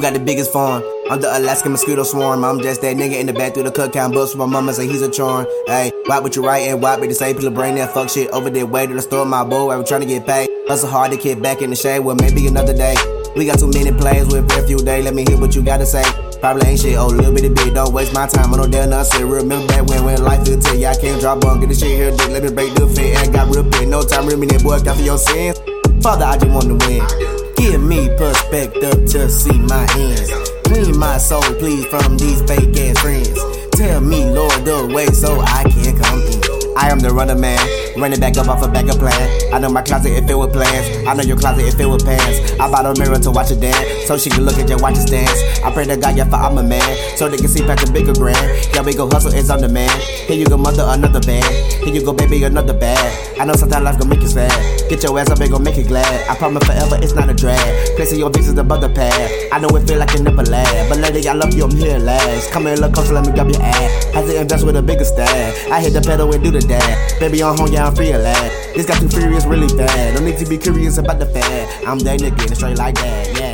got the biggest farm? I'm the Alaskan mosquito swarm. I'm just that nigga in the back through the cook count books. My mama say he's a charm. Hey, why would you write and why would the same people brain that fuck shit over there? Way to the store, my boy. I was trying to get paid. Hustle hard to get back in the shade. Well, maybe another day. We got too many plays with very few days. Let me hear what you gotta say. Probably ain't shit, oh, little bit of bit. Don't waste my time on no damn nonsense. Remember back when, when life will tell you I can't drop on. Get the shit here, dick. Let me break the fit. And got real big. No time, that boy, got for your sins. Father, I just wanna win. Me perspective to see my hands. Clean my soul, please, from these fake ass friends. Tell me, Lord, the way so I can come in. I am the runner man, running back up off a backup plan. I know my closet is filled with plans. I know your closet is filled with pants. I bought a mirror to watch it dance, so she can look at your watch it dance. I pray to God, yeah, for I'm a man, so they can see past the bigger grand. Yeah, we go hustle, it's on the man. Here you go, mother, another bag. Here you go, baby, another bag. I know sometimes life gon' make you sad. Get your ass up, and gon' make you glad. I promise forever, it's not a drag. Placing your bitches above the pad. I know it feel like it never last, but lady, I love you, I'm here last. Come here, look closer, let me grab your ass. Has to invest with a bigger stab. I hit the pedal and do the dash. Baby, I'm home, yeah, I'm free at. This got too furious really bad. Don't need to be curious about the fad. I'm that nigga, straight like that, yeah.